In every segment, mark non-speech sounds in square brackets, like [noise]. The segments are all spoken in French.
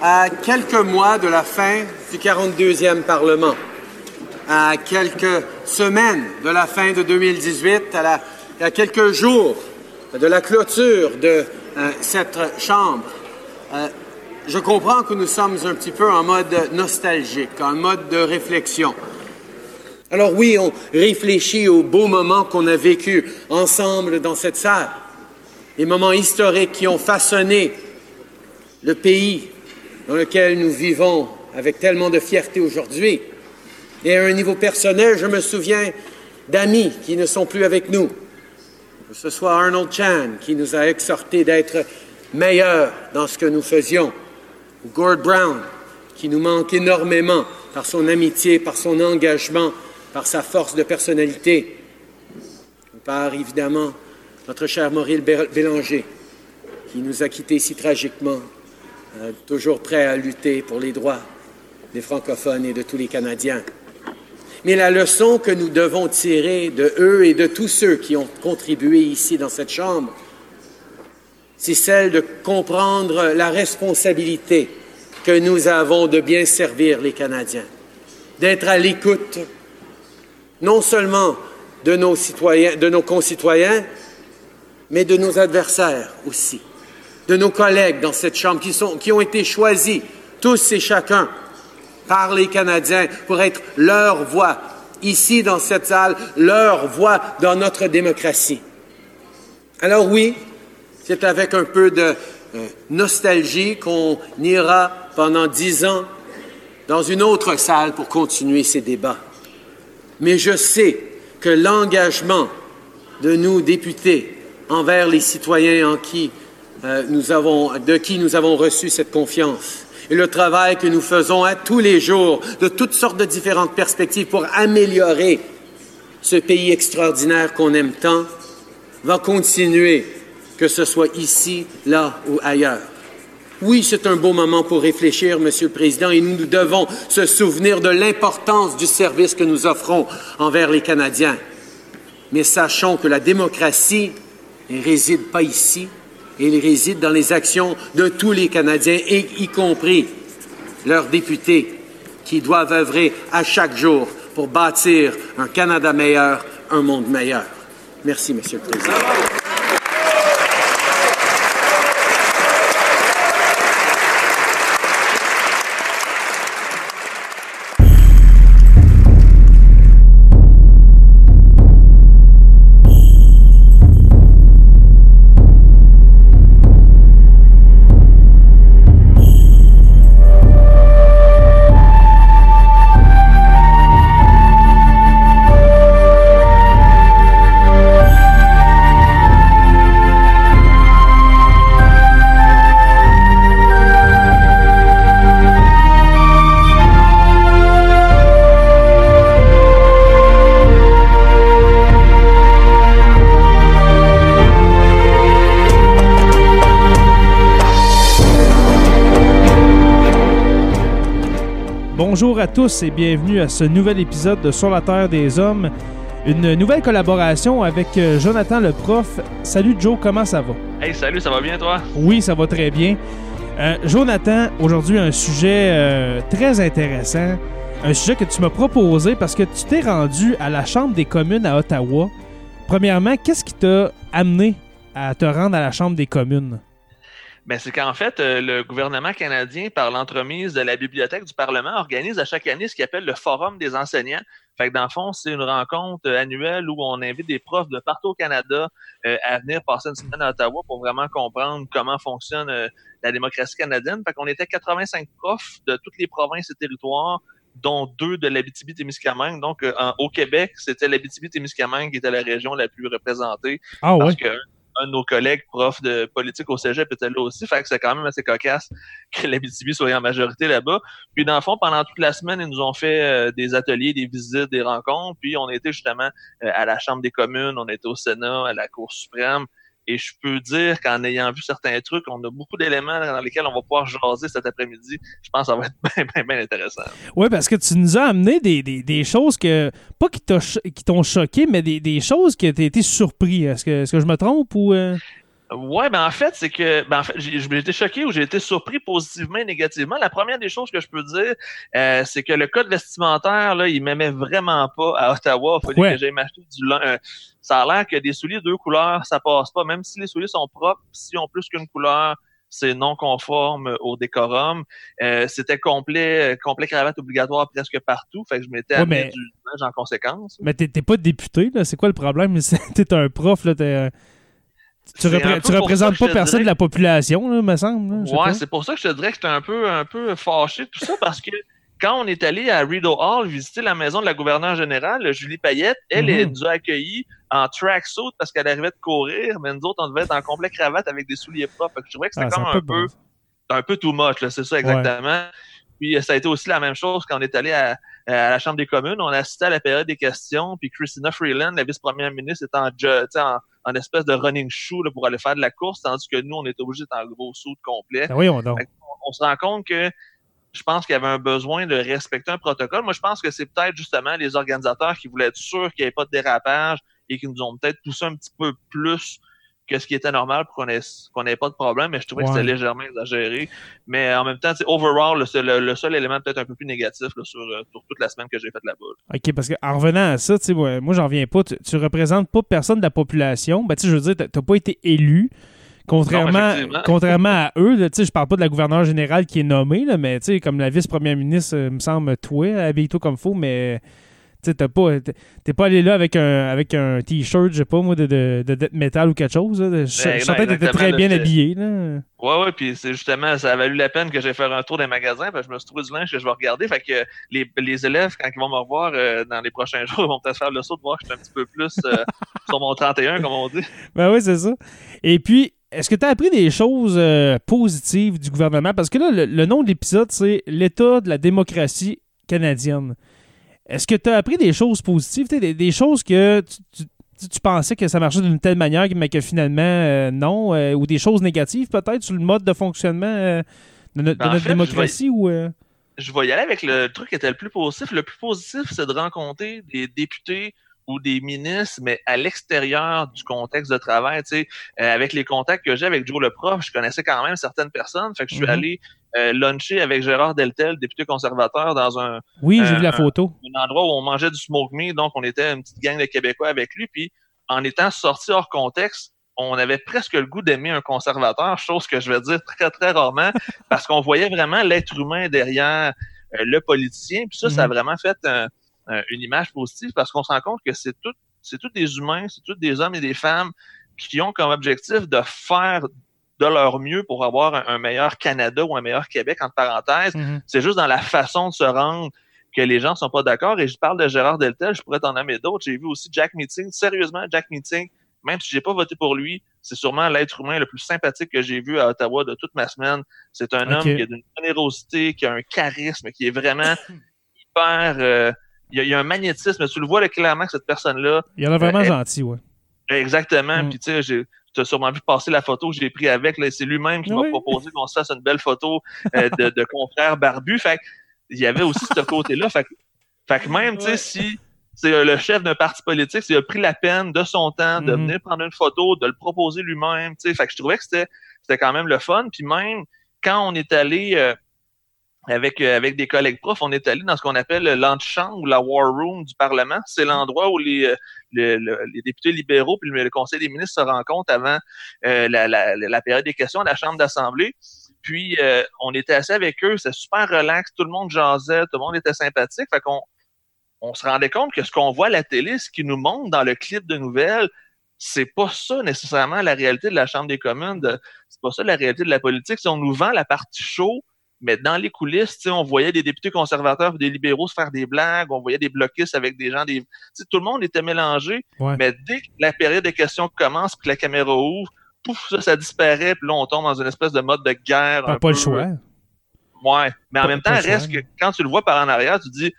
À quelques mois de la fin du 42e Parlement, à quelques semaines de la fin de 2018, à, quelques jours de la clôture de euh, cette Chambre, euh, je comprends que nous sommes un petit peu en mode nostalgique, en mode de réflexion. Alors oui, on réfléchit aux beaux moments qu'on a vécus ensemble dans cette salle, les moments historiques qui ont façonné le pays dans lequel nous vivons avec tellement de fierté aujourd'hui. Et à un niveau personnel, je me souviens d'amis qui ne sont plus avec nous. Que ce soit Arnold Chan qui nous a exhortés d'être meilleurs dans ce que nous faisions, ou Gord Brown qui nous manque énormément par son amitié, par son engagement, par sa force de personnalité, par évidemment notre cher Maurice Bé- Bélanger qui nous a quittés si tragiquement, euh, toujours prêt à lutter pour les droits des francophones et de tous les Canadiens. Mais la leçon que nous devons tirer de eux et de tous ceux qui ont contribué ici dans cette Chambre, c'est celle de comprendre la responsabilité que nous avons de bien servir les Canadiens, d'être à l'écoute non seulement de nos citoyens, de nos concitoyens, mais de nos adversaires aussi, de nos collègues dans cette Chambre qui, ont été choisis, tous et chacun, par les Canadiens pour être leur voix ici dans cette salle, leur voix dans notre démocratie. Alors oui, c'est avec un peu de euh, nostalgie qu'on ira pendant dix ans dans une autre salle pour continuer ces débats. Mais je sais que l'engagement de nous députés envers les citoyens en qui, euh, de qui nous avons reçu cette confiance et le travail que nous faisons à tous les jours de toutes sortes de différentes perspectives pour améliorer ce pays extraordinaire qu'on aime tant va continuer, que ce soit ici, là ou ailleurs. Oui, c'est un beau moment pour réfléchir, Monsieur le Président, et nous, nous devons se souvenir de l'importance du service que nous offrons envers les Canadiens. Mais sachons que la démocratie ne réside pas ici, elle réside dans les actions de tous les Canadiens, y compris leurs députés, qui doivent œuvrer à chaque jour pour bâtir un Canada meilleur, un monde meilleur. Merci, Monsieur le Président. Bonjour à tous et bienvenue à ce nouvel épisode de Sur la Terre des Hommes. Une nouvelle collaboration avec euh, Jonathan le prof. Salut Joe, comment ça va? Hey, salut, ça va bien toi? Oui, ça va très bien. Euh, Jonathan, aujourd'hui un sujet euh, très intéressant. Un sujet que tu m'as proposé parce que tu t'es rendu à la Chambre des communes à Ottawa. Premièrement, qu'est-ce qui t'a amené à te rendre à la Chambre des communes? Ben, c'est qu'en fait, euh, le gouvernement canadien, par l'entremise de la Bibliothèque du Parlement, organise à chaque année ce qu'il appelle le Forum des enseignants. Fait que dans le fond, c'est une rencontre euh, annuelle où on invite des profs de partout au Canada euh, à venir passer une semaine à Ottawa pour vraiment comprendre comment fonctionne la démocratie canadienne. Fait qu'on était 85 profs de toutes les provinces et territoires dont deux de l'Abitibi-Témiscamingue. Donc, au Québec, c'était l'Abitibi-Témiscamingue qui était la région la plus représentée. Ah parce que un de nos collègues profs de politique au cégep était là aussi. Fait que c'est quand même assez cocasse que l'Abitibi soit en majorité là-bas. Puis dans le fond, pendant toute la semaine, ils nous ont fait euh, des ateliers, des visites, des rencontres. Puis on était justement euh, à la Chambre des communes, on était au Sénat, à la Cour suprême. Et je peux dire qu'en ayant vu certains trucs, on a beaucoup d'éléments dans lesquels on va pouvoir jaser cet après-midi. Je pense que ça va être [laughs] bien, bien, bien intéressant. Oui, parce que tu nous as amené des, des, choses que, pas qui t'ont choqué, mais des, des choses que tu été surpris. Est-ce que, est-ce que je me trompe ou. euh? Ouais, ben en fait, c'est que ben en fait, j'ai j'ai été choqué ou j'ai été surpris positivement et négativement. La première des choses que je peux dire, euh, c'est que le code vestimentaire, là, il m'aimait vraiment pas à Ottawa. Il fallait Ouais. que j'aille m'acheter du lin. euh, ça a l'air que des souliers deux couleurs, ça passe pas. Même si les souliers sont propres, s'ils ont plus qu'une couleur, c'est non conforme au décorum. Euh, c'était complet, euh, complet cravate obligatoire presque partout. Fait que je m'étais Ouais, amené mais- du linge en conséquence. Mais t'es t'es pas député, là. C'est quoi le problème? [laughs] T'es un prof, là. t'es- Tu, repré- tu représentes pas personne dirais de la population, là, me semble. là, Ouais, c'est pour ça que je te dirais que j'étais un peu, un peu fâché de tout ça parce que quand on est allé à Rideau Hall visiter la maison de la gouverneure générale, Julie Payette, elle, Mhm. elle nous a accueillis en tracksuit parce qu'elle arrivait de courir, mais nous autres, on devait être en complet cravate avec des souliers propres. Fait que je trouvais que c'était Ah, comme un peu un peu too much, c'est ça exactement. Puis euh, ça a été aussi la même chose quand on est allé à, à la Chambre des communes. On a assisté à la période des questions, puis Christina Freeland, la vice-première ministre, était en, en, en espèce de running shoe là, pour aller faire de la course, tandis que nous, on était obligés d'être en gros saut complet Ben donc. Fait on se rend compte que je pense qu'il y avait un besoin de respecter un protocole. Moi, je pense que c'est peut-être justement les organisateurs qui voulaient être sûrs qu'il n'y ait pas de dérapage et qui nous ont peut-être poussé un petit peu plus que ce qui était normal pour qu'on ait, qu'on ait pas de problème, mais je trouvais que c'était légèrement exagéré. Mais en même temps, overall, le, seul- le seul élément peut-être un peu plus négatif là, sur, euh, sur toute la semaine que j'ai faite là-bas. là. OK, parce qu'en revenant à ça, moi, j'en reviens pas. Tu, tu représentes pas personne de la population. Ben, je veux dire, t'as- pas été élu. Contrairement, à eux, là, je parle pas de la gouverneure générale qui est nommée, là, mais comme la vice-première ministre, euh, me semble, toi, habille-toi comme faut, mais tu pas, t'es- t'es pas allé là avec un, avec un t-shirt, je sais pas, moi, de, de, de death metal ou quelque chose. là. Je, je sentais que t'étais très bien habillé, là. Ouais, ouais, puis c'est justement, ça a valu la peine que j'ai fait un tour des magasins, parce que je me suis trouvé du linge que je vais regarder. Fait que les, les élèves, quand ils vont me revoir euh, dans les prochains [laughs] jours, ils vont peut-être faire le saut de voir que je suis un petit peu plus euh, [laughs] sur mon 31, comme on dit. Ben oui, c'est ça. Et puis, est-ce que tu as appris des choses euh, positives du gouvernement? Parce que là, le, le nom de l'épisode, c'est L'état de la démocratie canadienne. Est-ce que tu as appris des choses positives, des, des choses que tu, tu- tu pensais que ça marchait d'une telle manière, mais que finalement, euh, non, euh, ou des choses négatives peut-être sur le mode de fonctionnement euh, de, no- de Ben, notre fait, je démocratie? ou Je vais y aller avec le truc qui était le plus positif. Le plus positif, c'est de rencontrer des députés ou des ministres, mais à l'extérieur du contexte de travail. Tu sais, Euh, avec les contacts que j'ai avec Joe le prof, je connaissais quand même certaines personnes. Fait que je suis Mhm. allé euh, luncher avec Gérard Deltel, député conservateur, dans un, Oui, j'ai Euh, vu la photo. un endroit où on mangeait du smoke meat, donc on était une petite gang de Québécois avec lui, puis en étant sorti hors contexte, on avait presque le goût d'aimer un conservateur, chose que je vais dire très, très rarement, [laughs] parce qu'on voyait vraiment l'être humain derrière euh, le politicien, puis ça, ça a Mhm. vraiment fait un- un- une image positive, parce qu'on se rend compte que c'est tout, c'est tous des humains, c'est tous des hommes et des femmes qui ont comme objectif de faire de leur mieux pour avoir un, un meilleur Canada ou un meilleur Québec, entre parenthèses, Mhm. c'est juste dans la façon de se rendre que les gens sont pas d'accord. Et je parle de Gérard Deltel, je pourrais t'en nommer d'autres. J'ai vu aussi Jack Meeting. Sérieusement, Jack Meeting, même si j'ai pas voté pour lui, c'est sûrement l'être humain le plus sympathique que j'ai vu à Ottawa de toute ma semaine. C'est un homme qui a d'une générosité, qui a un charisme, qui est vraiment [laughs] hyper... euh, il, y a, il y a un magnétisme. Tu le vois là, clairement que cette personne-là, Il a l'air vraiment euh, gentil, ouais. exactement. Mm. Puis tu sais, j'ai tu as sûrement vu passer la photo que j'ai pris avec. C'est lui-même qui Oui. m'a proposé qu'on se fasse une belle photo euh, de, de confrères barbus. Fait il y avait aussi ce côté-là. Fait, que- fait que même, tu sais, Ouais. si c'est euh, le chef d'un parti politique, s'il a pris la peine de son temps de Mhm. venir prendre une photo, de le proposer lui-même, tu sais, fait que je trouvais que c'était c'était quand même le fun. Puis même quand on est allé euh, avec, euh, avec des collègues profs, on est allé dans ce qu'on appelle l'antichambre ou la war room du Parlement. C'est l'endroit où les, euh, les députés libéraux puis le, Conseil des ministres se rencontrent avant euh, la, la, la, période des questions à la Chambre d'Assemblée. Puis on était assis avec eux, c'est super relax, tout le monde jasait, tout le monde était sympathique. Fait qu'on on se rendait compte que ce qu'on voit à la télé, ce qui nous montre dans le clip de nouvelles, c'est pas ça nécessairement la réalité de la Chambre des communes, c'est pas ça la réalité de la politique. Si on nous vend la partie chaude, mais dans les coulisses, on voyait des députés conservateurs et des libéraux se faire des blagues, on voyait des bloquistes avec des gens, des, tout le monde était mélangé. Mais dès que la période de questions commence, que la caméra ouvre, pouf, ça, ça disparaît, puis là, on tombe dans une espèce de mode de guerre. Pas, pas le choix. Ouais. Mais en même temps, reste que quand tu le vois par en arrière, tu dis,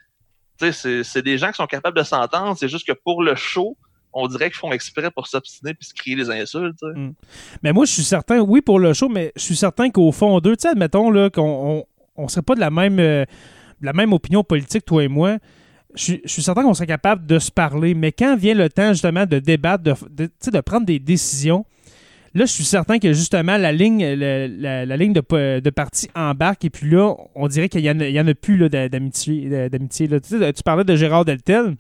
tu sais, c'est des gens qui sont capables de s'entendre, c'est juste que pour le show, on dirait qu'ils font exprès pour s'obstiner puis se crier des insultes. Mm. Mais moi, je suis certain, oui, pour le show, mais je suis certain qu'au fond d'eux, tu sais, admettons qu'on on, serait pas de la même, euh, la même opinion politique, toi et moi. Je, suis certain qu'on serait capable de se parler, mais quand vient le temps justement de débattre, de, de, prendre des décisions, Là, je suis certain que justement la ligne, la, ligne de, parti embarque et puis là, on dirait qu'il n'y en, en, a plus d'amitié. tu, parlais de Gérard Deltel.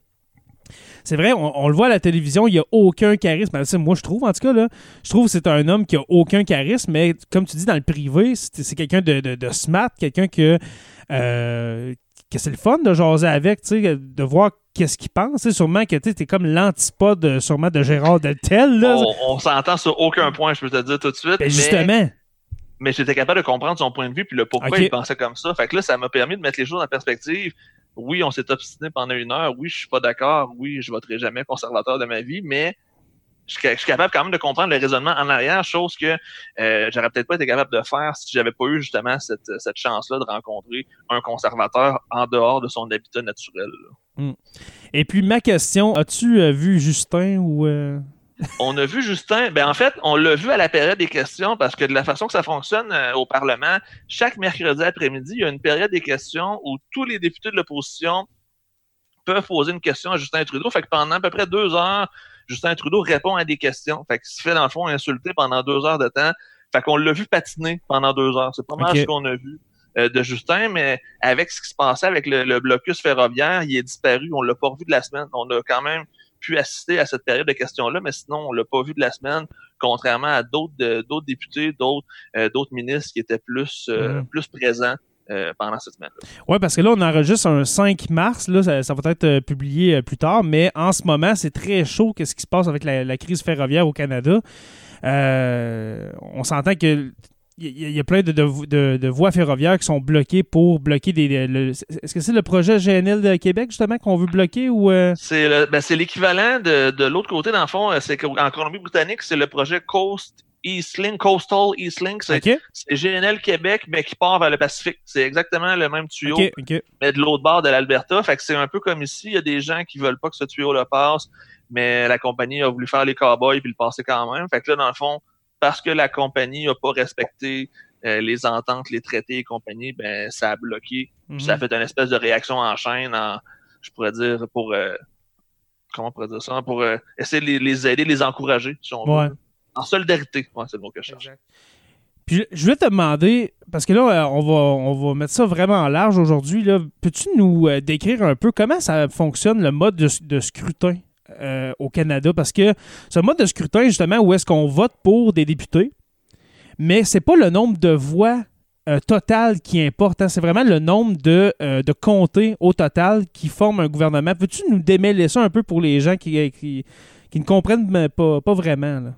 C'est vrai, on, le voit à la télévision, il n'y a aucun charisme. Ben, moi, je trouve, en tout cas, là, je trouve que c'est un homme qui a aucun charisme, mais comme tu dis, dans le privé, c'est quelqu'un de, smart, quelqu'un que, euh, que c'est le fun de jaser avec, de voir qu'est-ce qu'il pense. sûrement que tu es comme l'antipode sûrement de Gérard Deltel. Là. On, s'entend sur aucun point, je peux te dire tout de suite. Ben, justement. Mais j'étais capable de comprendre son point de vue puis le pourquoi il pensait comme ça. Fait que là, ça m'a permis de mettre les choses en perspective oui, on s'est obstiné pendant une heure, oui, je suis pas d'accord, oui, je voterai jamais conservateur de ma vie, mais je suis capable quand même de comprendre le raisonnement en arrière, chose que euh, j'aurais peut-être pas été capable de faire si j'avais pas eu justement cette, chance-là de rencontrer un conservateur en dehors de son habitat naturel. Hmm. Et puis ma question, as-tu euh, vu Justin ou euh, on a vu Justin, ben en fait, on l'a vu à la période des questions parce que de la façon que ça fonctionne euh, au Parlement, chaque mercredi après-midi, il y a une période des questions où tous les députés de l'opposition peuvent poser une question à Justin Trudeau. Fait que pendant à peu près deux heures, Justin Trudeau répond à des questions. Fait qu'il se fait dans le fond insulter pendant deux heures de temps. Fait qu'on l'a vu patiner pendant deux heures. C'est pas mal ce qu'on a vu euh, de Justin, mais avec ce qui se passait avec le, le blocus ferroviaire, il est disparu. On l'a pas revu de la semaine. On a quand même pu assister à cette période de questions-là, mais sinon, on l'a pas vu de la semaine, contrairement à d'autres d'autres députés, d'autres euh, d'autres ministres qui étaient plus, euh, mm. plus présents euh, pendant cette semaine-là. Oui, parce que là, on enregistre un 5 mars, là, ça, va être publié plus tard, mais en ce moment, c'est très chaud qu'est-ce qui se passe avec la, la, crise ferroviaire au Canada? on s'entend que il y, a plein de, voies ferroviaires qui sont bloquées pour bloquer des. Est-ce que c'est le projet GNL de Québec, justement, qu'on veut bloquer ou. Euh? Ben, c'est l'équivalent de, l'autre côté, dans le fond. C'est qu'en Colombie-Britannique, c'est le projet Coast Eastlink, Coastal Eastlink. C'est GNL Québec, mais qui part vers le Pacifique. C'est exactement le même tuyau, mais de l'autre bord de l'Alberta. Fait que c'est un peu comme ici. Il y a des gens qui veulent pas que ce tuyau-là passe, mais la compagnie a voulu faire les cowboys puis le passer quand même. Fait que là, dans le fond, parce que la compagnie n'a pas respecté euh, les ententes, les traités et compagnie, ben ça a bloqué. Ça a mhm. fait une espèce de réaction en chaîne, en, je pourrais dire, pour euh, comment on pourrait dire ça, pour euh, essayer de les, aider, les encourager, si on veut. En solidarité, c'est le mot que je cherche. Puis je voulais te demander, parce que là, on va, on va mettre ça vraiment en large aujourd'hui. Peux-tu nous décrire un peu comment ça fonctionne le mode de scrutin? Euh, au Canada parce que ce mode de scrutin, justement, où est-ce qu'on vote pour des députés, mais c'est pas le nombre de voix euh, qui importe. Hein. C'est vraiment le nombre de, euh, de comtés au total qui forment un gouvernement. Peux-tu nous démêler ça un peu pour les gens qui, qui, ne comprennent pas, pas vraiment? Là?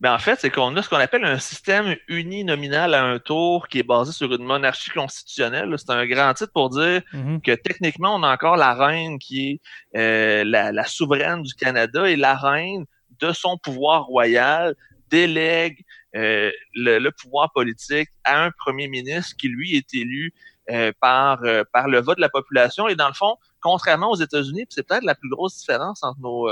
Ben en fait, c'est qu'on a ce qu'on appelle un système uninominal à un tour qui est basé sur une monarchie constitutionnelle. C'est un grand titre pour dire mhm. que techniquement, on a encore la reine qui est euh, la, souveraine du Canada et la reine de son pouvoir royal délègue euh, le, pouvoir politique à un premier ministre qui, lui, est élu euh, par, par le vote de la population. Et dans le fond, contrairement aux États-Unis, c'est peut-être la plus grosse différence entre nos,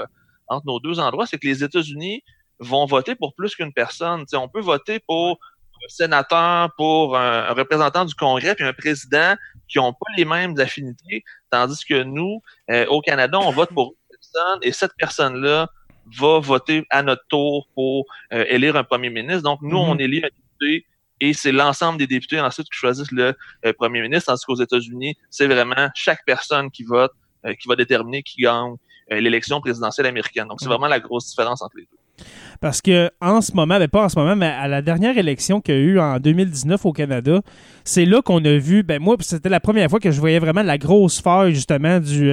entre nos deux endroits, c'est que les États-Unis vont voter pour plus qu'une personne. on peut voter pour un sénateur, pour un, représentant du Congrès, puis un président qui n'ont pas les mêmes affinités, tandis que nous, euh, au Canada, on vote pour une personne et cette personne-là va voter à notre tour pour euh, élire un premier ministre. Donc, nous, on mhm. élit un député et c'est l'ensemble des députés ensuite qui choisissent le euh, premier ministre, tandis qu'aux États-Unis, c'est vraiment chaque personne qui vote euh, qui va déterminer qui gagne euh, l'élection présidentielle américaine. Donc, c'est vraiment la grosse différence entre les deux. Parce que en ce moment, mais pas en ce moment, mais à la dernière élection qu'il y a eu en 2019 au Canada, c'est là qu'on a vu, ben moi, c'était la première fois que je voyais vraiment la grosse faille justement du,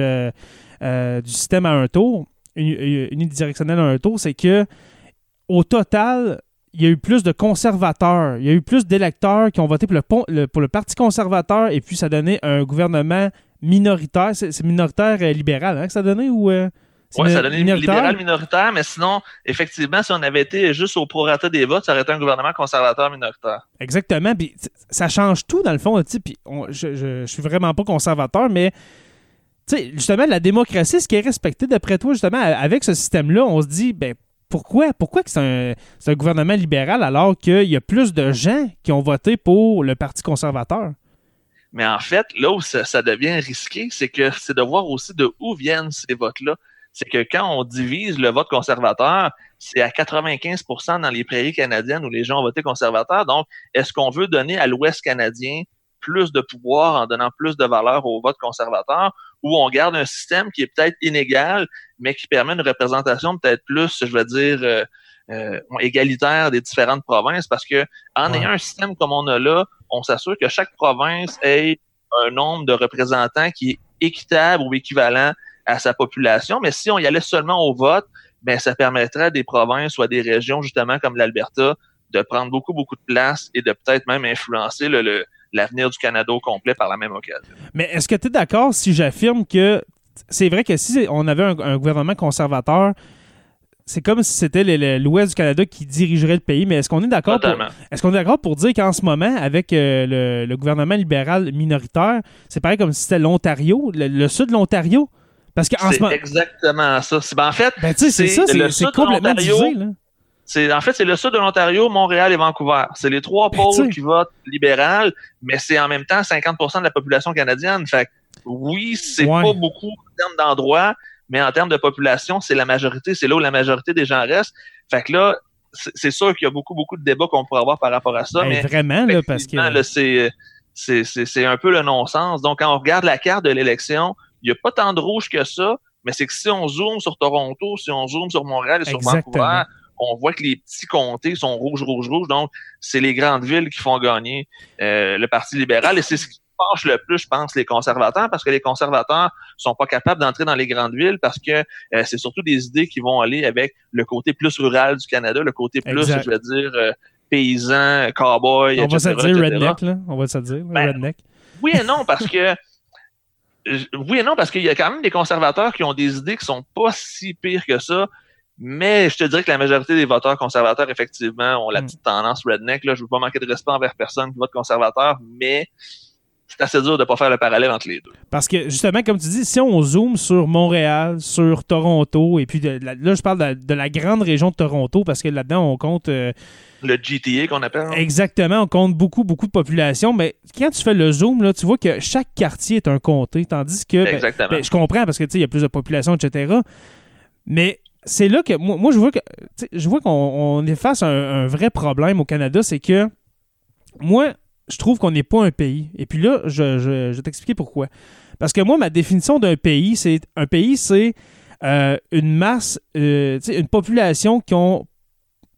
du système à un tour, unidirectionnel à un tour, c'est que au total, il y a eu plus de conservateurs, il y a eu plus d'électeurs qui ont voté pour le, pour le Parti conservateur et puis ça donnait un gouvernement minoritaire. C'est minoritaire euh, libéral hein, que ça donnait ou. Oui, ça donnait libéral minoritaire, mais sinon, effectivement, si on avait été juste au prorata des votes, ça aurait été un gouvernement conservateur minoritaire. Exactement. Puis ça change tout, dans le fond. Puis je, je, suis vraiment pas conservateur, mais justement, la démocratie, ce qui est respecté, d'après toi, justement, avec ce système-là, on se dit, ben pourquoi, pourquoi que c'est un, un, gouvernement libéral alors qu'il y a plus de gens qui ont voté pour le Parti conservateur? Mais en fait, là où ça, devient risqué, c'est que c'est de voir aussi de où viennent ces votes-là. C'est que quand on divise le vote conservateur, c'est à 95% dans les prairies canadiennes où les gens ont voté conservateur. Donc, est-ce qu'on veut donner à l'Ouest canadien plus de pouvoir en donnant plus de valeur au vote conservateur ou on garde un système qui est peut-être inégal, mais qui permet une représentation peut-être plus, je veux dire, euh, euh, égalitaire des différentes provinces, parce que en ayant un système comme on a là, on s'assure que chaque province ait un nombre de représentants qui est équitable ou équivalent à sa population. Mais si on y allait seulement au vote, ben ça permettrait à des provinces ou à des régions, justement comme l'Alberta, de prendre beaucoup, beaucoup de place et de peut-être même influencer le, l'avenir du Canada au complet par la même occasion. Mais est-ce que tu es d'accord si j'affirme que c'est vrai que si on avait un, gouvernement conservateur, c'est comme si c'était l'Ouest du Canada qui dirigerait le pays, mais est-ce qu'on est d'accord pour, est-ce qu'on est d'accord pour dire qu'en ce moment, avec euh, le, gouvernement libéral minoritaire, c'est pareil comme si c'était l'Ontario, le, sud de l'Ontario? Parce que c'est exactement ça. Ben, en fait, ben, c'est ça, c'est complètement divisé. Là en fait c'est le sud de l'Ontario, Montréal et Vancouver. C'est les trois ben, pôles qui votent libéral, mais c'est en même temps 50% de la population canadienne. Fait oui, c'est pas beaucoup en termes d'endroits, mais en termes de population, c'est la majorité, c'est là où la majorité des gens restent. Fait que là, c'est sûr qu'il y a beaucoup beaucoup de débats qu'on pourrait avoir par rapport à ça, ben, mais vraiment là parce que c'est un peu le non-sens. Donc quand on regarde la carte de l'élection, il n'y a pas tant de rouge que ça, mais c'est que si on zoome sur Toronto, si on zoome sur Montréal et sur Vancouver, on voit que les petits comtés sont rouges, rouges, rouges. Donc, c'est les grandes villes qui font gagner euh, le Parti libéral. Et c'est ce qui penche le plus, je pense, les conservateurs, parce que les conservateurs sont pas capables d'entrer dans les grandes villes parce que euh, c'est surtout des idées qui vont aller avec le côté plus rural du Canada, le côté plus, je veux dire, euh, paysan, cowboy, On va se dire redneck, là. On va se dire ben, redneck. Oui et non, parce que [laughs] oui et non, parce qu'il y a quand même des conservateurs qui ont des idées qui sont pas si pires que ça. Mais je te dirais que la majorité des voteurs conservateurs, effectivement, ont la hmm. petite tendance redneck. Là. Je veux pas manquer de respect envers personne qui vote conservateur, mais c'est assez dur de pas faire le parallèle entre les deux. Parce que, justement, comme tu dis, si on zoome sur Montréal, sur Toronto, et puis là, je parle de la, grande région de Toronto, parce que là-dedans, on compte... Euh, le GTA qu'on appelle. Exactement, on compte beaucoup, beaucoup de population, mais quand tu fais le zoom, là, tu vois que chaque quartier est un comté, tandis que... Ben, Exactement. Ben, je comprends, parce que, tu sais, il y a plus de population, etc., mais c'est là que moi, je vois que je vois qu'on est face à un, vrai problème au Canada, c'est que moi je trouve qu'on n'est pas un pays. Et puis là, je, vais t'expliquer pourquoi. Parce que moi, ma définition d'un pays, c'est un pays, c'est euh, une masse, euh, une population qui ont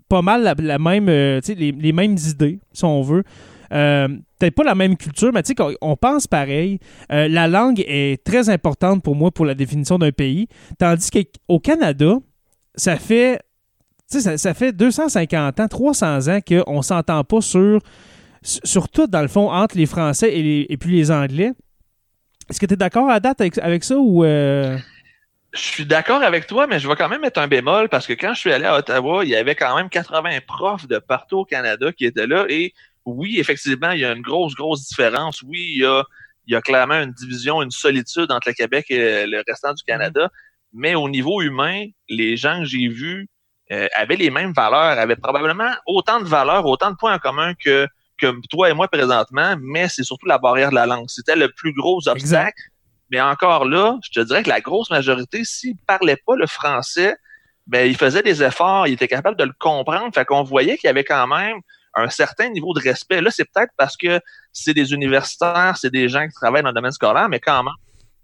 pas mal la, même, euh, les, mêmes idées, si on veut. Euh, peut-être pas la même culture, mais tu sais, on pense pareil. La langue est très importante pour moi pour la définition d'un pays. Tandis qu'au Canada, ça fait, ça, ça fait 250 ans, 300 ans qu'on s'entend pas sur, sur tout, dans le fond, entre les Français et, et puis les Anglais. Est-ce que tu es d'accord à date avec, ça ou. Euh? Je suis d'accord avec toi, mais je vais quand même mettre un bémol parce que quand je suis allé à Ottawa, il y avait quand même 80 profs de partout au Canada qui étaient là et oui, effectivement, il y a une grosse, grosse différence. Oui, il y a, il y a clairement une division, une solitude entre le Québec et le restant du Canada mais au niveau humain, les gens que j'ai vus euh, avaient les mêmes valeurs, avaient probablement autant de valeurs, autant de points en commun que, que toi et moi présentement, mais c'est surtout la barrière de la langue. C'était le plus gros obstacle. Mais encore là, je te dirais que la grosse majorité, s'ils parlaient pas le français, ben, ils faisaient des efforts, ils étaient capables de le comprendre. Fait qu'on voyait qu'il y avait quand même un certain niveau de respect. Là, c'est peut-être parce que c'est des universitaires, c'est des gens qui travaillent dans le domaine scolaire, mais quand même,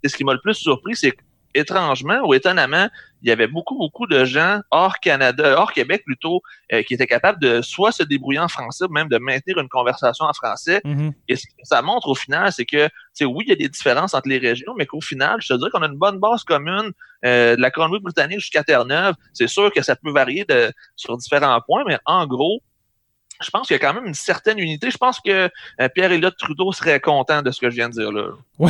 ce qui m'a le plus surpris, c'est étrangement ou étonnamment, il y avait beaucoup, beaucoup de gens hors Canada, hors Québec plutôt, euh, qui étaient capables de soit se débrouiller en français, ou même de maintenir une conversation en français. Mhm. Et ce que ça montre au final, c'est que, c'est oui, il y a des différences entre les régions, mais qu'au final, je te dirais qu'on a une bonne base commune euh, de la Colombie-Britannique jusqu'à Terre-Neuve. C'est sûr que ça peut varier de, sur différents points, mais en gros, je pense qu'il y a quand même une certaine unité. Je pense que euh, Pierre-Éliott Trudeau serait content de ce que je viens de dire là. [laughs]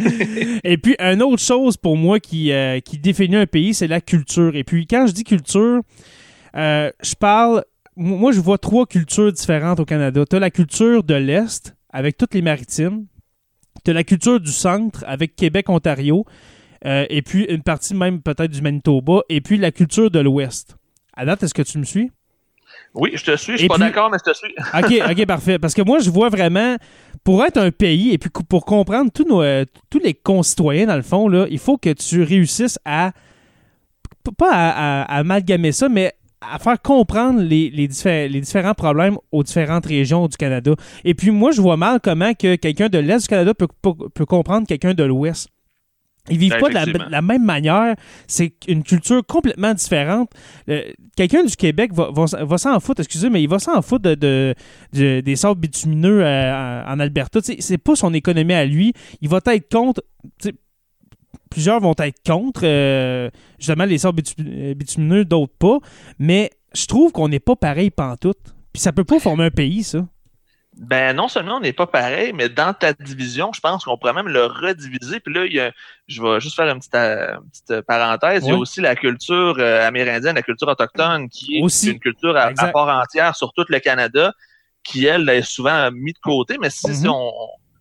[laughs] Et puis, une autre chose pour moi qui, euh, qui définit un pays, c'est la culture. Et puis, quand je dis culture, euh, je parle. Moi, je vois trois cultures différentes au Canada. Tu as la culture de l'Est, avec toutes les maritimes. Tu as la culture du centre, avec Québec, Ontario. euh, et puis, une partie même peut-être du Manitoba. Et puis, la culture de l'Ouest. À date, est-ce que tu me suis? Oui, je te suis. Je suis Et pas puis- d'accord, mais je te suis. [laughs] OK, OK, parfait. Parce que moi, je vois vraiment, pour être un pays et puis pour comprendre tous, nos, euh, les concitoyens, dans le fond, il faut que tu réussisses à, pas à, amalgamer ça, mais à faire comprendre les, les, diffé- les différents problèmes aux différentes régions du Canada. Et puis moi, je vois mal comment que quelqu'un de l'Est du Canada peut, peut- peut comprendre quelqu'un de l'Ouest. Ils vivent pas de la, effectivement. de la même manière. C'est une culture complètement différente. Euh, Quelqu'un du Québec va, va, va s'en foutre, excusez, mais il va s'en foutre de, de- de- des sables bitumineux euh, en Alberta. C'est pas son économie à lui. Il va être contre. Plusieurs vont être contre, euh, justement, les sables bitu- bitumineux, d'autres pas. Mais je trouve qu'on n'est pas pareil pantoute. Puis ça peut pas former un pays, ça. Ben non seulement on n'est pas pareil, mais dans ta division, je pense qu'on pourrait même le rediviser. Puis là, il y a, je vais juste faire une petite, euh, une petite parenthèse. Il y a aussi la culture euh, amérindienne, la culture autochtone, qui est Aussi. une culture à, part entière sur tout le Canada, qui elle est souvent mise de côté. Mais si, si Mhm. on,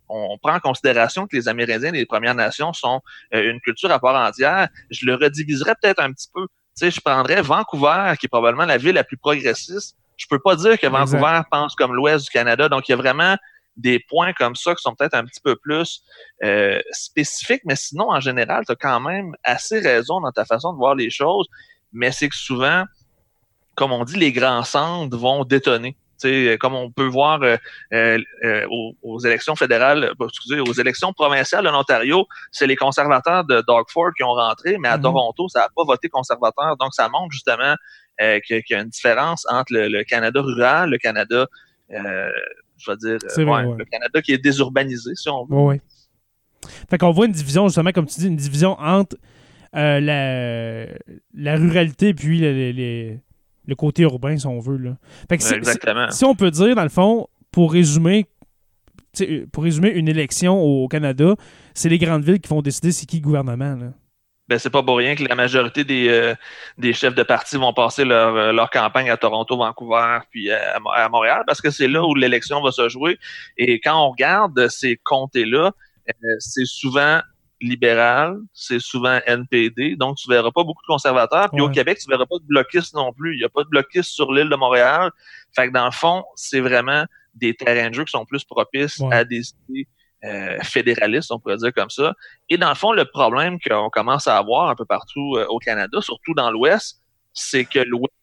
on prend en considération que les Amérindiens et les Premières Nations sont euh, une culture à part entière, je le rediviserais peut-être un petit peu. Tu sais, je prendrais Vancouver, qui est probablement la ville la plus progressiste. Je peux pas dire que Exact. Vancouver pense comme l'Ouest du Canada. Donc, il y a vraiment des points comme ça qui sont peut-être un petit peu plus euh, spécifiques, mais sinon, en général, tu as quand même assez raison dans ta façon de voir les choses. Mais c'est que souvent, comme on dit, les grands centres vont détonner. Tu sais, comme on peut voir euh, euh, euh, aux, aux élections fédérales, euh, excusez, aux élections provinciales de l'Ontario, c'est les conservateurs de Doug Ford qui ont rentré, mais à Mhm. Toronto, ça n'a pas voté conservateur. Donc, ça montre justement euh, qu'il y a une différence entre le, le Canada rural, le Canada, euh, je vais dire, euh, vrai, ouais, le Canada qui est désurbanisé, si on veut. Oui, oui. Fait qu'on voit une division, justement, comme tu dis, une division entre euh, la, la ruralité puis le, côté urbain, si on veut. Là. Fait que c'est- Exactement. si on peut dire, dans le fond, pour résumer, pour résumer une élection au Canada, c'est les grandes villes qui vont décider c'est qui le gouvernement. Là. Ben, c'est pas pour rien que la majorité des, euh, des chefs de parti vont passer leur, euh, leur campagne à Toronto, Vancouver, puis à, à Montréal, parce que c'est là où l'élection va se jouer. Et quand on regarde ces comtés-là, euh, c'est souvent libéral, c'est souvent NPD, donc tu verras pas beaucoup de conservateurs. Puis au. Québec, tu verras pas de bloquistes non plus. Il y a pas de bloquistes sur l'île de Montréal. Fait que dans le fond, c'est vraiment des terrains de jeu qui sont plus propices Ouais. à des idées euh, fédéralistes, on pourrait dire comme ça. Et dans le fond, le problème qu'on commence à avoir un peu partout euh, au Canada, surtout dans l'Ouest, c'est que l'Ouest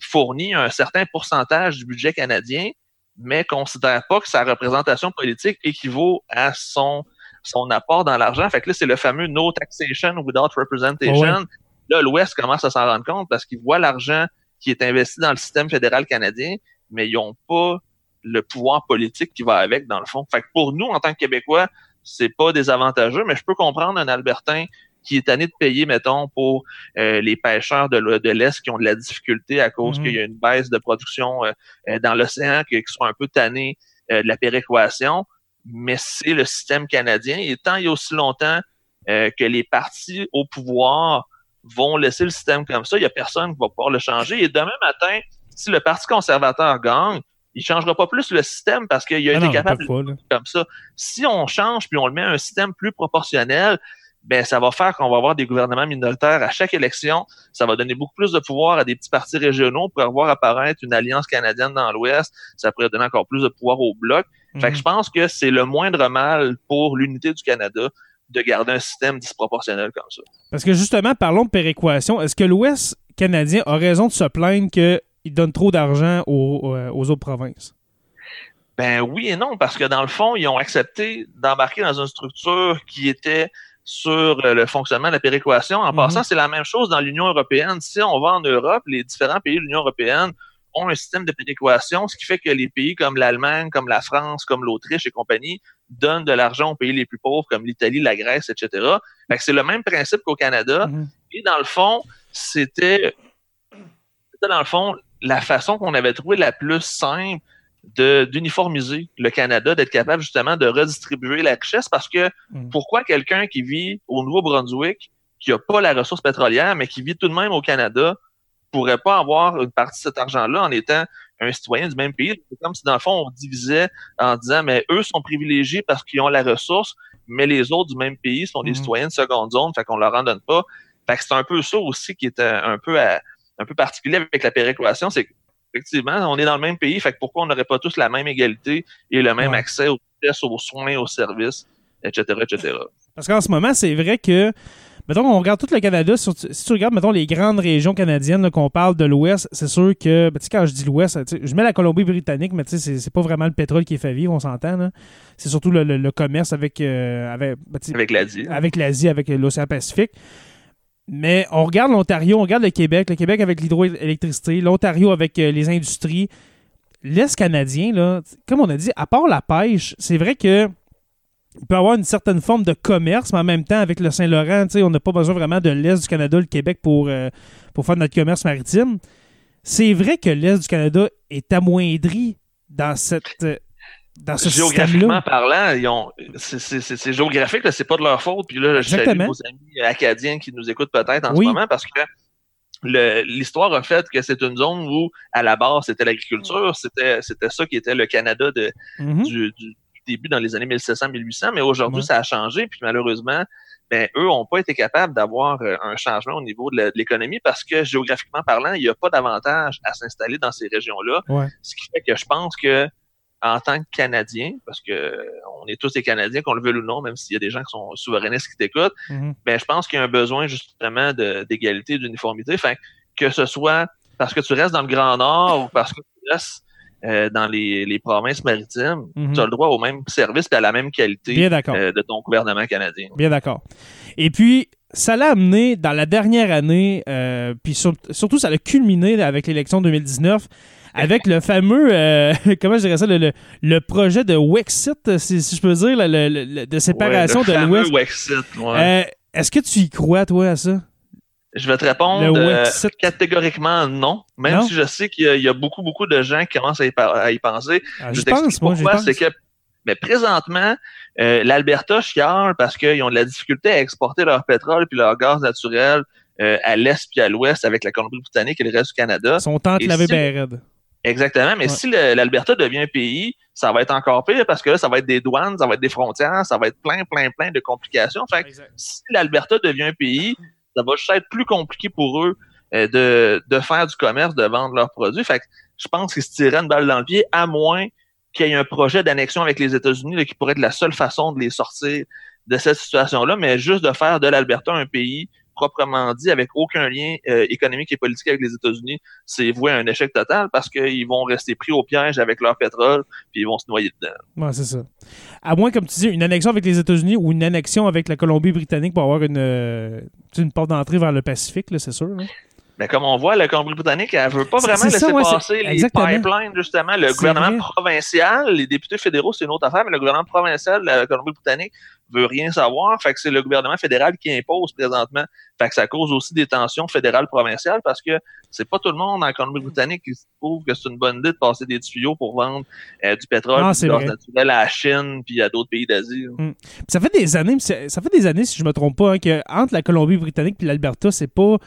fournit un certain pourcentage du budget canadien, mais considère pas que sa représentation politique équivaut à son son apport dans l'argent. Fait que là, c'est le fameux no taxation without representation. Ouais. Là, l'Ouest commence à s'en rendre compte parce qu'ils voient l'argent qui est investi dans le système fédéral canadien, mais ils n'ont pas le pouvoir politique qui va avec, dans le fond. Fait que pour nous, en tant que Québécois, c'est pas désavantageux, mais je peux comprendre un Albertain qui est tanné de payer, mettons, pour euh, les pêcheurs de, l'Est qui ont de la difficulté à cause Mhm. qu'il y a une baisse de production euh, euh, dans l'océan, qui, sont un peu tannés euh, de la péréquation. Mais c'est le système canadien. Et tant il y a aussi longtemps euh, que les partis au pouvoir vont laisser le système comme ça, il y a personne qui va pouvoir le changer. Et demain matin, si le Parti conservateur gagne, il changera pas plus le système parce qu'il a Ah été non, capable pas là. comme ça. Si on change puis on le met à un système plus proportionnel, ben ça va faire qu'on va avoir des gouvernements minoritaires à chaque élection. Ça va donner beaucoup plus de pouvoir à des petits partis régionaux pour voir apparaître une alliance canadienne dans l'Ouest. Ça pourrait donner encore plus de pouvoir au bloc. Fait Mhm. que je pense que c'est le moindre mal pour l'unité du Canada de garder un système disproportionnel comme ça. Parce que justement, parlons de péréquation. Est-ce que l'Ouest canadien a raison de se plaindre qu'il donnent trop d'argent aux, aux autres provinces? Ben oui et non, parce que dans le fond, ils ont accepté d'embarquer dans une structure qui était sur euh, le fonctionnement de la péréquation. En mhm. passant, c'est la même chose dans l'Union européenne. Si on va en Europe, les différents pays de l'Union européenne ont un système de péréquation, ce qui fait que les pays comme l'Allemagne, comme la France, comme l'Autriche et compagnie donnent de l'argent aux pays les plus pauvres comme l'Italie, la Grèce, etc. c'est le même principe qu'au Canada. Mhm. Et dans le fond, c'était, c'était dans le fond la façon qu'on avait trouvé la plus simple d'uniformiser le Canada, d'être capable justement de redistribuer la richesse parce que mm. pourquoi quelqu'un qui vit au Nouveau-Brunswick, qui n'a pas la ressource pétrolière, mais qui vit tout de même au Canada, pourrait pas avoir une partie de cet argent-là en étant un citoyen du même pays? C'est comme si dans le fond, on divisait en disant mais eux sont privilégiés parce qu'ils ont la ressource, mais les autres du même pays sont des mm. citoyens de seconde zone, fait qu'on leur en donne pas. Fait que c'est un peu ça aussi qui est un peu un peu particulier avec la péréquation, c'est effectivement, on est dans le même pays, fait que pourquoi on n'aurait pas tous la même égalité et le même accès aux tests, aux soins, aux services, etc., etc. Parce qu'en ce moment, c'est vrai que, mettons, on regarde tout le Canada, si tu regardes, mettons, les grandes régions canadiennes, qu'on parle de l'Ouest, c'est sûr que, ben, tu sais, quand je dis l'Ouest, je mets la Colombie-Britannique, mais tu sais, c'est pas vraiment le pétrole qui est fait vivre, on s'entend, C'est surtout le, commerce avec, euh, avec, ben, avec l'Asie. Avec l'Asie, avec l'océan Pacifique. Mais on regarde l'Ontario, on regarde le Québec, le Québec avec l'hydroélectricité, l'Ontario avec euh, les industries. L'Est canadien, là, comme on a dit, à part la pêche, c'est vrai que il peut avoir une certaine forme de commerce, mais en même temps, avec le Saint-Laurent, on n'a pas besoin vraiment de l'Est du Canada, le Québec, pour, euh, pour faire notre commerce maritime. C'est vrai que l'Est du Canada est amoindri dans cette, géographiquement parlant, c'est géographique, c'est pas de leur faute. Puis là, je salue nos amis acadiens qui nous écoutent peut-être en ce moment parce que l'histoire a fait que c'est une zone où, à la base, c'était l'agriculture, c'était c'était ça qui était le Canada de, mm-hmm. du, début dans les années 1700-1800, mais aujourd'hui, ça a changé, puis malheureusement, ben, eux n'ont pas été capables d'avoir euh, un changement au niveau de l'économie parce que géographiquement parlant, il n'y a pas d'avantage à s'installer dans ces régions-là. Ce qui fait que je pense que en tant que Canadien, parce que on est tous des Canadiens, qu'on le veut ou non, même s'il y a des gens qui sont souverainistes qui t'écoutent, mhm. ben je pense qu'il y a un besoin justement d'égalité, d'uniformité. Enfin, que ce soit parce que tu restes dans le Grand Nord ou parce que tu restes euh, dans les, les, provinces maritimes, mhm. tu as le droit au même service et à la même qualité euh, de ton gouvernement canadien. Bien d'accord. Et puis, ça l'a amené dans la dernière année, euh, puis surtout ça l'a culminé avec l'élection 2019 avec le fameux, euh, [laughs] comment je dirais ça, le, projet de Wexit, si, je peux dire, le, de séparation de l'Ouest. Wexit, euh, Est-ce que tu y crois, toi, à ça? Je vais te répondre euh, catégoriquement non, même si je sais qu'il y, a beaucoup, beaucoup de gens qui commencent à y, penser. Ah, je, pense, pourquoi, c'est que mais présentement, l'Alberta chiale parce qu'ils ont de la difficulté à exporter leur pétrole puis leur gaz naturel à l'est puis à l'ouest avec la Colombie-Britannique et le reste du Canada. Ils sont en laver bien Exactement, mais si l'Alberta devient un pays, ça va être encore pire parce que là, ça va être des douanes, ça va être des frontières, ça va être plein, plein, plein de complications. Fait que si l'Alberta devient un pays, ça va juste être plus compliqué pour eux euh, de, de faire du commerce, de vendre leurs produits. Fait que je pense qu'ils se tireraient une balle dans le pied, à moins qu'il y ait un projet d'annexion avec les États-Unis qui pourrait être la seule façon de les sortir de cette situation-là, mais juste de faire de l'Alberta un pays proprement dit, avec aucun lien euh, économique et politique avec les États-Unis, c'est voué à un échec total parce qu'ils vont rester pris au piège avec leur pétrole puis ils vont se noyer dedans. Ouais, c'est ça. À moins, comme tu dis, une annexion avec les États-Unis ou une annexion avec la Colombie-Britannique pour avoir une, euh, une porte d'entrée vers le Pacifique, c'est sûr. Mais comme on voit, la Colombie-Britannique, elle veut pas vraiment laisser passer les pipelines, justement. Le gouvernement provincial, les députés fédéraux, c'est une autre affaire, mais le gouvernement provincial de la Colombie-Britannique veut rien savoir. Fait que c'est le gouvernement fédéral qui impose présentement. Fait que ça cause aussi des tensions fédérales provinciales parce que c'est pas tout le monde en Colombie-Britannique qui trouve que c'est une bonne idée de passer des tuyaux pour vendre euh, du pétrole ah, du gaz naturel à la Chine puis à d'autres pays d'Asie. Hmm. Ça fait des années, ça fait des années, si je me trompe pas, hein, que entre la Colombie-Britannique puis l'Alberta, c'est pas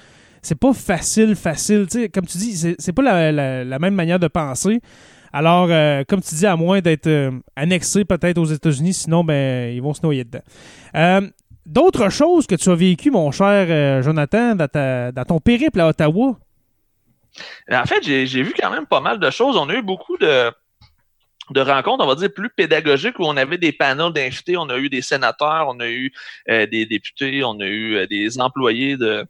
c'est pas facile, facile. comme tu dis, c'est pas la, même manière de penser. Alors, euh, comme tu dis, à moins d'être euh, annexé peut-être aux États-Unis, sinon, ben, ils vont se noyer dedans. Euh, d'autres choses que tu as vécues, mon cher Jonathan, dans, ton périple à Ottawa? En fait, j'ai vu quand même pas mal de choses. On a eu beaucoup de, de rencontres, on va dire, plus pédagogiques où on avait des panels d'invités. On a eu des sénateurs, on a eu des députés, on a eu des employés de,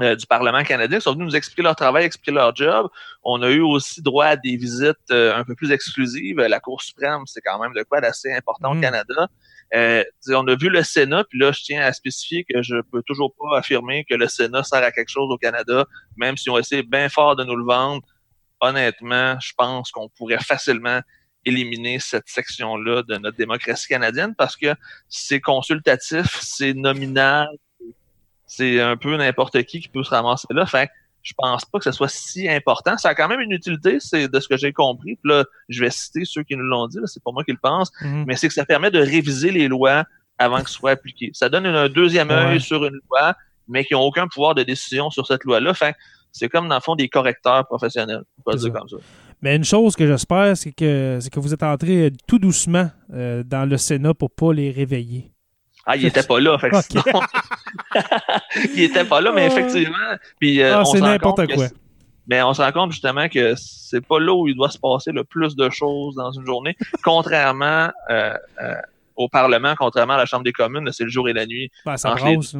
euh, du Parlement canadien qui sont venus nous expliquer leur travail, expliquer leur job. On a eu aussi droit à des visites euh, un peu plus exclusives. La Cour suprême, c'est quand même de quoi d'assez important au Mm. Canada. Euh, on a vu le Sénat, puis là, je tiens à spécifier que je peux toujours pas affirmer que le Sénat sert à quelque chose au Canada, même si on essaie bien fort de nous le vendre. Honnêtement, je pense qu'on pourrait facilement éliminer cette section-là de notre démocratie canadienne parce que c'est consultatif, c'est nominal, c'est un peu n'importe qui qui peut se ramasser là. Fait que je pense pas que ce soit si important. Ça a quand même une utilité, c'est de ce que j'ai compris. Puis là, je vais citer ceux qui nous l'ont dit, c'est pas moi qui le pense, Mhm. mais c'est que ça permet de réviser les lois avant qu'elles soient appliquées. Ça donne un deuxième œil Ouais. sur une loi, mais qui n'ont aucun pouvoir de décision sur cette loi-là. Fait que c'est comme, dans le fond, des correcteurs professionnels. On peut dire ça. comme ça. Mais une chose que j'espère, c'est que, c'est que vous êtes entré tout doucement euh, dans le Sénat pour pas les réveiller. Ah, il était pas là, fait que [laughs] sinon- [laughs] il était pas là, mais Ah. effectivement. Puis, euh, Ah, on c'est se rend n'importe quoi. Mais on se rend compte justement que c'est pas là où il doit se passer le plus de choses dans une journée, contrairement euh, euh, au Parlement, contrairement à la Chambre des communes, c'est le jour et la nuit. Ben, ça brasse. hein.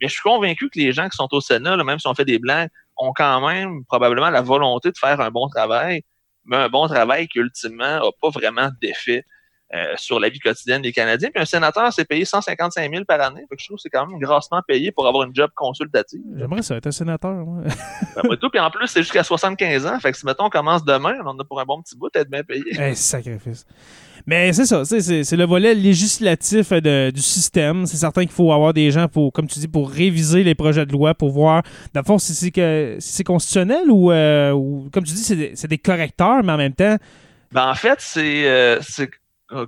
Mais je suis convaincu que les gens qui sont au Sénat, là, même si on fait des blagues, ont quand même probablement la volonté de faire un bon travail, mais un bon travail qui ultimement n'a pas vraiment d'effet euh, sur la vie quotidienne des Canadiens. Puis un sénateur s'est payé 155 000 par année. Fait que je trouve que c'est quand même grassement payé pour avoir une job consultative. J'aimerais ça être un sénateur. moi. [laughs] Après tout, puis en plus, c'est jusqu'à 75 ans. Fait que si, mettons, on commence demain, on en a pour un bon petit bout, être bien payé. Hey, sacrifice. Mais c'est ça, c'est- le volet législatif euh, de- du système. C'est certain qu'il faut avoir des gens pour, comme tu dis, pour réviser les projets de loi, pour voir, dans le fond, si c'est que- si c'est constitutionnel ou, euh, ou, comme tu dis, c'est des, des correcteurs, mais en même temps, Ben, en fait, c'est c'est- euh,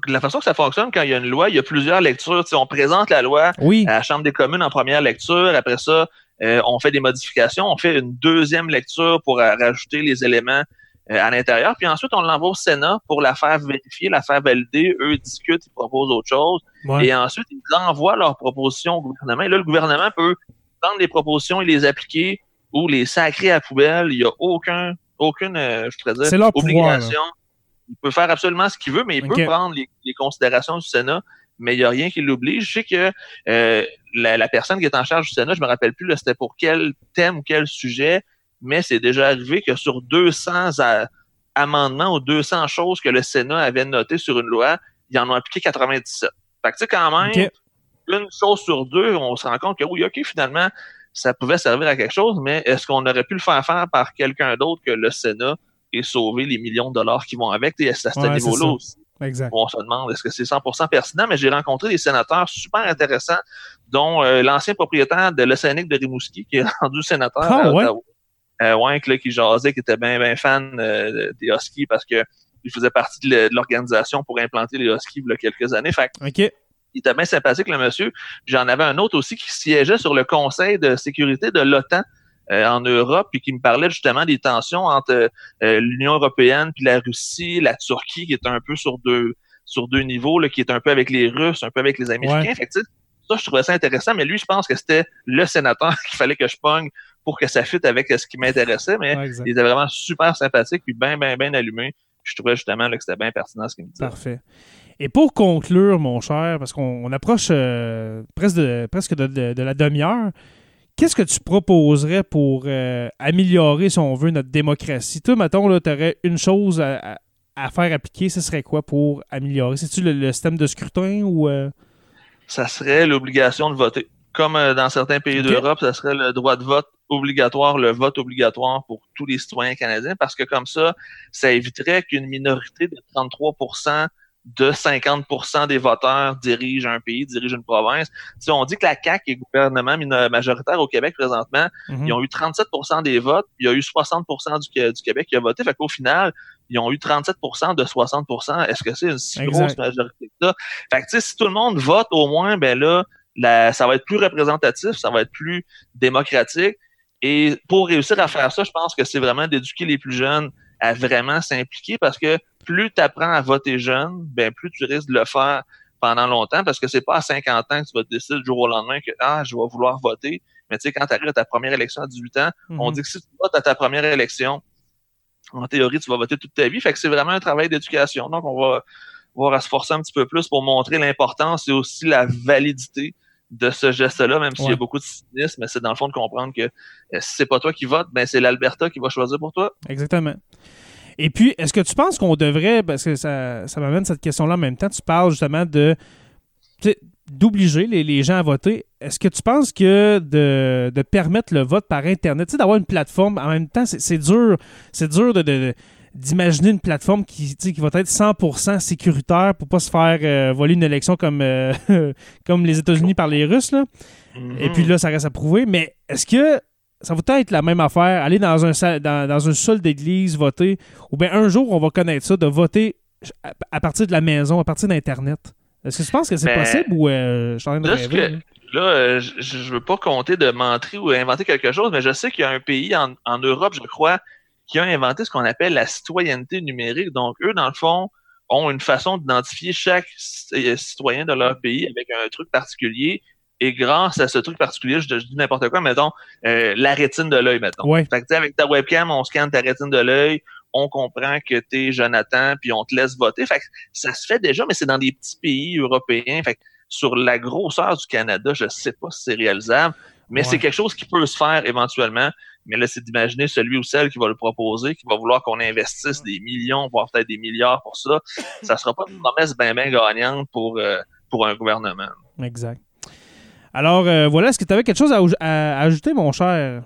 la façon que ça fonctionne quand il y a une loi, il y a plusieurs lectures. Tu sais, on présente la loi oui, à la Chambre des communes en première lecture. Après ça, euh, on fait des modifications. On fait une deuxième lecture pour euh, rajouter les éléments euh, à l'intérieur. Puis ensuite, on l'envoie au Sénat pour la faire vérifier, la faire valider. Eux discutent, ils proposent autre chose. ouais. Et ensuite, ils envoient leurs propositions au gouvernement. Et là, le gouvernement peut prendre les propositions et les appliquer ou les sacrer à la poubelle. Il n'y a aucun, aucune, euh, je dire, pouvoir, obligation. Il peut faire absolument ce qu'il veut, mais il peut prendre les, les considérations du Sénat, mais il n'y a rien qui l'oblige. Je sais que euh, la, la personne qui est en charge du Sénat, je me rappelle plus, c'était pour quel thème ou quel sujet, mais c'est déjà arrivé que sur 200 a- amendements ou 200 choses que le Sénat avait notées sur une loi, ils en ont appliqué 97. Fait que tu sais, quand même, une chose sur deux, on se rend compte que oui, OK, finalement, ça pouvait servir à quelque chose, mais est-ce qu'on aurait pu le faire faire par quelqu'un d'autre que le Sénat? Et sauver les millions de dollars qui vont avec? Et c'est à ce Ouais, niveau-là aussi exact. on se demande est-ce que c'est 100% pertinent, mais j'ai rencontré des sénateurs super intéressants, dont euh, l'ancien propriétaire de l'Océanique de Rimouski, qui est [laughs] rendu sénateur Ah, à ouais? Euh, que là, qui jasait, qui était bien bien fan euh, des Huskies parce que il faisait partie de l'organisation pour implanter les Huskies il y a quelques années. Fait que OK. il était bien sympathique, le monsieur. J'en avais un autre aussi qui siégeait sur le Conseil de sécurité de l'OTAN euh, en Europe, puis qui me parlait justement des tensions entre euh, l'Union européenne puis la Russie, la Turquie, qui est un peu sur deux sur deux niveaux, là, qui est un peu avec les Russes, un peu avec les Américains. Ouais. Fait que, ça, je trouvais ça intéressant, mais lui, je pense que c'était le sénateur [laughs] qu'il fallait que je pogne pour que ça fitte avec ce qui m'intéressait, mais Ouais, il était vraiment super sympathique, puis bien, bien, bien allumé. Puis je trouvais justement là, que c'était bien pertinent ce qu'il me disait. Parfait. Et pour conclure, mon cher, parce qu'on on approche euh, presque, de, presque de, de- de la demi-heure, qu'est-ce que tu proposerais pour euh, améliorer, si on veut, notre démocratie? Toi, mettons, tu aurais une chose à, à- à faire appliquer, ce serait quoi pour améliorer? C'est-tu le, le système de scrutin ou... euh, ça serait l'obligation de voter. Comme euh, dans certains pays d'Europe, ça serait le droit de vote obligatoire, le vote obligatoire pour tous les citoyens canadiens, parce que comme ça, ça éviterait qu'une minorité de 33 de 50% des voteurs dirigent un pays, dirigent une province. Sais, on dit que la CAQ est gouvernement majoritaire au Québec présentement. mhm. Ils ont eu 37% des votes, puis il y a eu 60 du, du Québec qui a voté. Fait qu'au final, ils ont eu 37% de 60% Est-ce que c'est une si Exact. grosse majorité que ça? Fait que, tu sais, si tout le monde vote au moins, ben là, la- ça va être plus représentatif, ça va être plus démocratique. Et pour réussir à faire ça, je pense que c'est vraiment d'éduquer les plus jeunes à vraiment s'impliquer parce que plus tu apprends à voter jeune, ben plus tu risques de le faire pendant longtemps parce que c'est pas à 50 ans que tu vas te décider du jour au lendemain que ah, je vais vouloir voter. Mais tu sais, quand tu arrives à ta première élection à 18 ans, on Mhm. dit que si tu votes à ta première élection, en théorie, tu vas voter toute ta vie. Fait que c'est vraiment un travail d'éducation. Donc, on va voir à se forcer un petit peu plus pour montrer l'importance et aussi la validité de ce geste-là, même s'il y a beaucoup de cynisme, mais c'est dans le fond de comprendre que euh, si c'est pas toi qui vote, ben c'est l'Alberta qui va choisir pour toi. Exactement. Et puis, est-ce que tu penses qu'on devrait, parce que ça, ça m'amène cette question-là en même temps, tu parles justement de d'obliger les, les gens à voter. Est-ce que tu penses que de, de permettre le vote par Internet, tu sais, d'avoir une plateforme, en même temps, c'est c'est dur, c'est dur de, de- d'imaginer une plateforme qui, qui va être 100% sécuritaire pour pas se faire euh, voler une élection comme, euh, [laughs] comme les États-Unis par les Russes. Là. Et Mhm. puis là, ça reste à prouver. Mais est-ce que ça va être la même affaire, aller dans un, dans, dans un sol d'église, voter, ou bien un jour, on va connaître ça, de voter à, à partir de la maison, à partir d'Internet? Est-ce que tu penses que c'est Ben, possible ou euh, je suis en train de rêver? que-? Là, euh, je, je veux pas compter de mentir ou inventer quelque chose, mais je sais qu'il y a un pays en, en Europe, je crois, qui a inventé ce qu'on appelle la citoyenneté numérique. Donc, eux, dans le fond, ont une façon d'identifier chaque euh, citoyen de leur pays avec un truc particulier. Et grâce à ce truc particulier, je, je dis n'importe quoi, mettons, euh, la rétine de l'œil, mettons. Ouais. Fait que, tu sais, avec ta webcam, on scanne ta rétine de l'œil, on comprend que t'es Jonathan, puis on te laisse voter. Fait que ça se fait déjà, mais c'est dans des petits pays européens. Fait que sur la grosseur du Canada, je sais pas si c'est réalisable, mais Ouais. c'est quelque chose qui peut se faire éventuellement. Mais là, c'est d'imaginer celui ou celle qui va le proposer, qui va vouloir qu'on investisse des millions, voire peut-être des milliards pour ça. Ça sera pas une promesse bien, bien gagnante pour, euh, pour un gouvernement. Exact. Alors, euh, voilà, est-ce que tu avais quelque chose à, au- à ajouter, mon cher?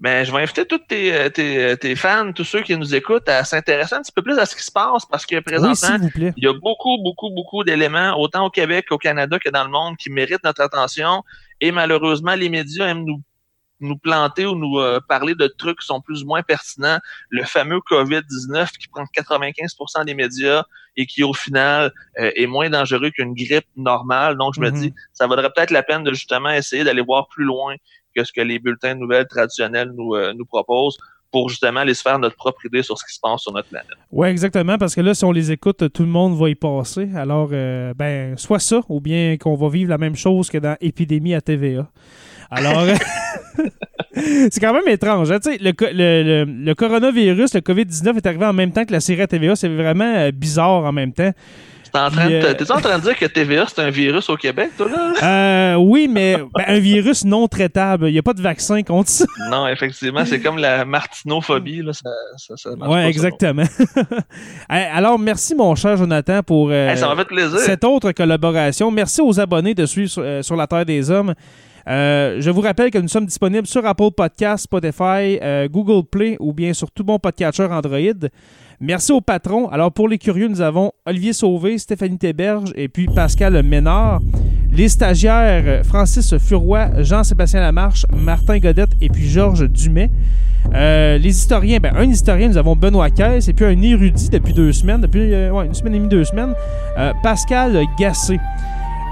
Mais je vais inviter tous tes, euh, tes, tes fans, tous ceux qui nous écoutent, à s'intéresser un petit peu plus à ce qui se passe parce que présentement, plaît. Il y a beaucoup, beaucoup, beaucoup d'éléments, autant au Québec qu'au Canada que dans le monde, qui méritent notre attention. Et malheureusement, les médias aiment nous, nous planter ou nous euh, parler de trucs qui sont plus ou moins pertinents. Le fameux COVID-19 qui prend 95% des médias et qui, au final, euh, est moins dangereux qu'une grippe normale. Donc, je me Mhm. dis, ça vaudrait peut-être la peine de justement essayer d'aller voir plus loin que ce que les bulletins de nouvelles traditionnels nous, euh, nous proposent pour justement aller se faire notre propre idée sur ce qui se passe sur notre planète. Oui, exactement, parce que là, si on les écoute, tout le monde va y passer. Alors, euh, ben, soit ça, ou bien qu'on va vivre la même chose que dans Épidémie à TVA. Alors, [laughs] [laughs] c'est quand même étrange. hein. Le, le, le- le coronavirus, le COVID-19 est arrivé en même temps que la série à TVA. C'est vraiment euh, bizarre en même temps. T'es en train de, euh, t'es en train de dire que TVA c'est un virus au Québec, toi là? [laughs] Euh, oui, mais ben, un virus non traitable. Il n'y a pas de vaccin contre ça. Non, effectivement, c'est comme la martinophobie, là. Ça, ça, ça marche Oui, exactement. Alors, merci, mon cher Jonathan, pour non. euh, Hey, ça m'a fait plaisir. cette autre collaboration. Merci aux abonnés de suivre sur, euh, sur la Terre des Hommes. Euh, je vous rappelle que nous sommes disponibles sur Apple Podcasts, Spotify, euh, Google Play ou bien sur tout bon podcatcher Android. Merci aux patrons. Alors, pour les curieux, nous avons Olivier Sauvé, Stéphanie Théberge et puis Pascal Ménard. Les stagiaires, Francis Furoy, Jean-Sébastien Lamarche, Martin Godette et puis Georges Dumais. Euh, les historiens, ben, un historien, nous avons Benoît Caisse et puis un érudit depuis deux semaines, depuis une semaine et demie, deux semaines, Pascal Gassé.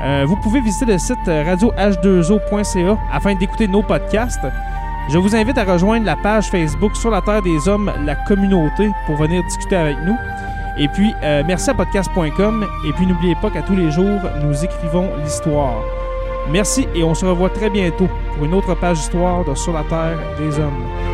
Euh, vous pouvez visiter le site euh, radioh2o.ca afin d'écouter nos podcasts. Je vous invite à rejoindre la page Facebook sur la Terre des Hommes, la communauté, pour venir discuter avec nous. Et puis, euh, merci à podcast.com. Et puis, n'oubliez pas qu'à tous les jours, nous écrivons l'histoire. Merci et on se revoit très bientôt pour une autre page d'histoire de Sur la Terre des Hommes.